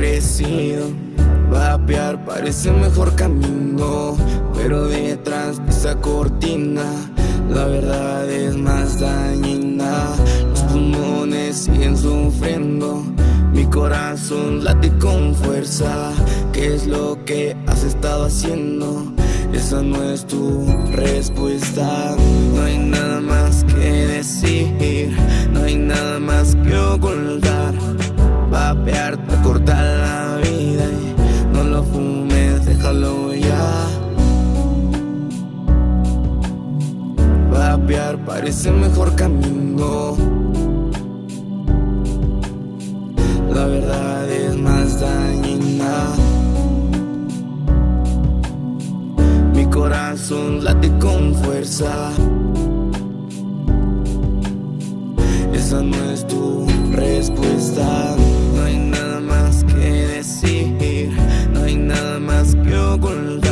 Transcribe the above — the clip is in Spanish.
decido Vapear parece mejor camino Pero detrás de esa cortina La verdad es más dañina. Los pulmones siguen sufriendo Mi corazón late con fuerza. ¿Qué es lo que has estado haciendo? Esa no es tu respuesta parece el mejor camino. La verdad es más dañina. Mi corazón late con fuerza. Esa no es tu respuesta. No hay nada más que decir, no hay nada más que ocultar.